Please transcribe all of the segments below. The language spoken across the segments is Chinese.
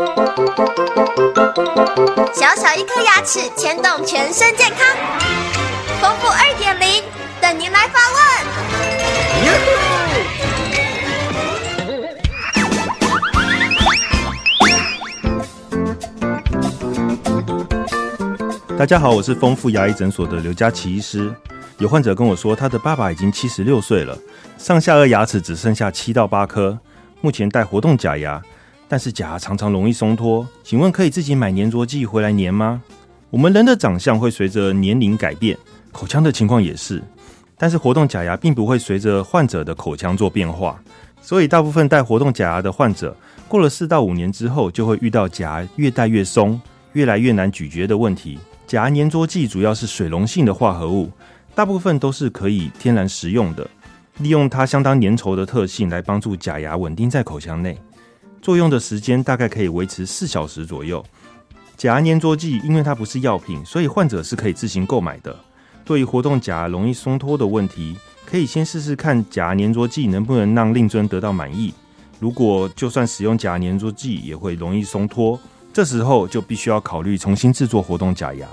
小小一颗牙齿牵动全身健康，丰富二点零等您来发问。大家好，我是丰富牙医诊所的刘佳琪医师。有患者跟我说，他的爸爸已经七十六岁了，上下颚牙齿只剩下七到八颗，目前戴活动假牙。但是假牙常常容易松脱，请问可以自己买粘着剂回来粘吗？我们人的长相会随着年龄改变，口腔的情况也是。但是活动假牙并不会随着患者的口腔做变化，所以大部分戴活动假牙的患者，过了四到五年之后，就会遇到假牙越戴越松，越来越难咀嚼的问题。假牙粘着剂主要是水溶性的化合物，大部分都是可以天然食用的，利用它相当粘稠的特性来帮助假牙稳定在口腔内。作用的时间大概可以维持四小时左右。假牙粘着剂因为它不是药品，所以患者是可以自行购买的。对于活动假牙容易松脱的问题，可以先试试看假牙粘着剂能不能让令尊得到满意。如果就算使用假牙粘着剂也会容易松脱，这时候就必须要考虑重新制作活动假牙。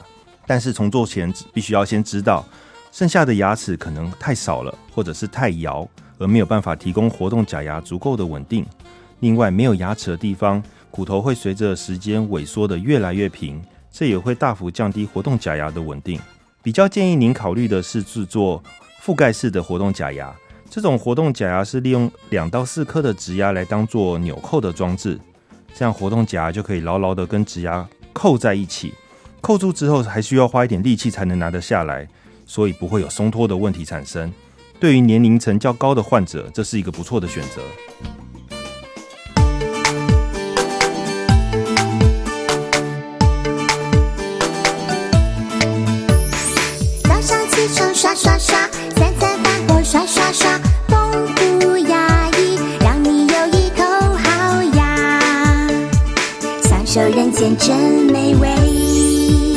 但是重做前必须要先知道剩下的牙齿可能太少了，或者是太摇，而没有办法提供活动假牙足够的稳定。另外，没有牙齿的地方，骨头会随着时间萎缩的越来越平，这也会大幅降低活动假牙的稳定。比较建议您考虑的是制作覆盖式的活动假牙。这种活动假牙是利用两到四颗的植牙来当做纽扣的装置，这样活动假牙就可以牢牢的跟植牙扣在一起。扣住之后，还需要花一点力气才能拿得下来，所以不会有松脱的问题产生。对于年龄层较高的患者，这是一个不错的选择。好牙，享受人间真美味。